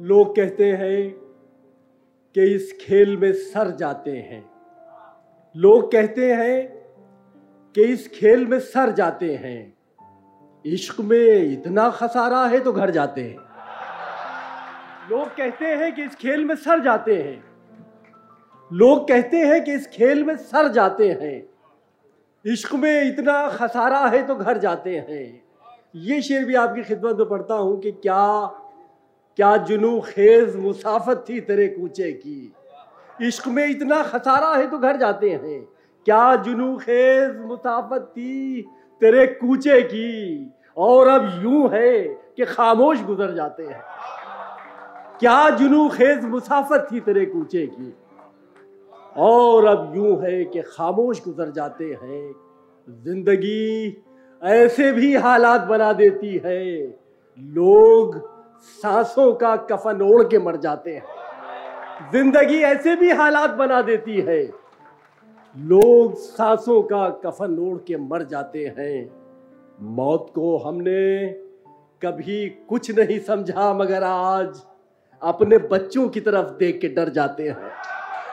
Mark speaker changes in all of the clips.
Speaker 1: लोग कहते हैं कि इस खेल में सर जाते हैं। लोग कहते हैं कि इस खेल में सर जाते हैं। इश्क में इतना खसारा है तो घर जाते हैं। लोग कहते हैं कि इस खेल में सर जाते हैं। लोग कहते हैं कि इस खेल में सर जाते हैं। इश्क में इतना खसारा है तो घर जाते हैं। ये शेर भी आपकी खिदमत में पढ़ता हूँ कि क्या क्या जुनू खेज मुसाफत थी तेरे कूचे की? इश्क में इतना खसारा है तो घर जाते हैं। क्या जुनू खेज मुसाफत थी तेरे कूचे की? और अब यूँ है कि खामोश गुजर जाते हैं। क्या जुनू खेज मुसाफत थी तेरे कूचे की? और अब यूँ है कि खामोश गुजर जाते हैं। ज़िंदगी ऐसे भी हालात बना देती है। लोग सांसों का कफन ओढ़ के मर जाते हैं। ज़िंदगी ऐसे भी हालात बना देती है। लोग सांसों का कफन ओढ़ के मर जाते हैं। मौत को हमने कभी कुछ नहीं समझा, मगर आज अपने बच्चों की तरफ़ देख के डर जाते हैं।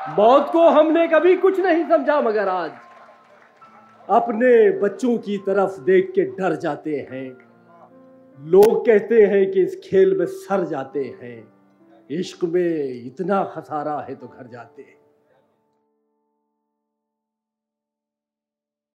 Speaker 1: मौत को हमने कभी कुछ नहीं समझा, मगर आज अपने बच्चों की तरफ़ देख के डर जाते हैं। लोग कहते हैं कि इस खेल में सर जाते हैं। इश्क में इतना खसारा है तो घर जाते हैं।